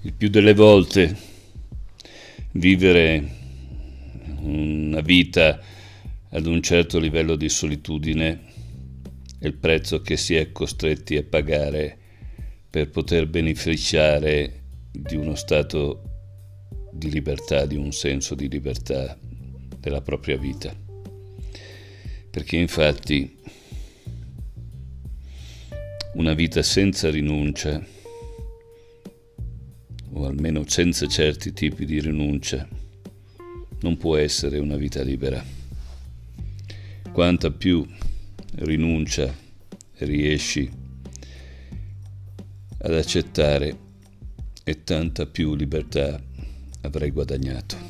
Più delle volte vivere una vita ad un certo livello di solitudine è il prezzo che si è costretti a pagare per poter beneficiare di uno stato di libertà, di un senso di libertà della propria vita. Perché infatti una vita senza rinuncia, o almeno senza certi tipi di rinuncia, non può essere una vita libera. Quanta più rinuncia riesci ad accettare e tanta più libertà avrai guadagnato.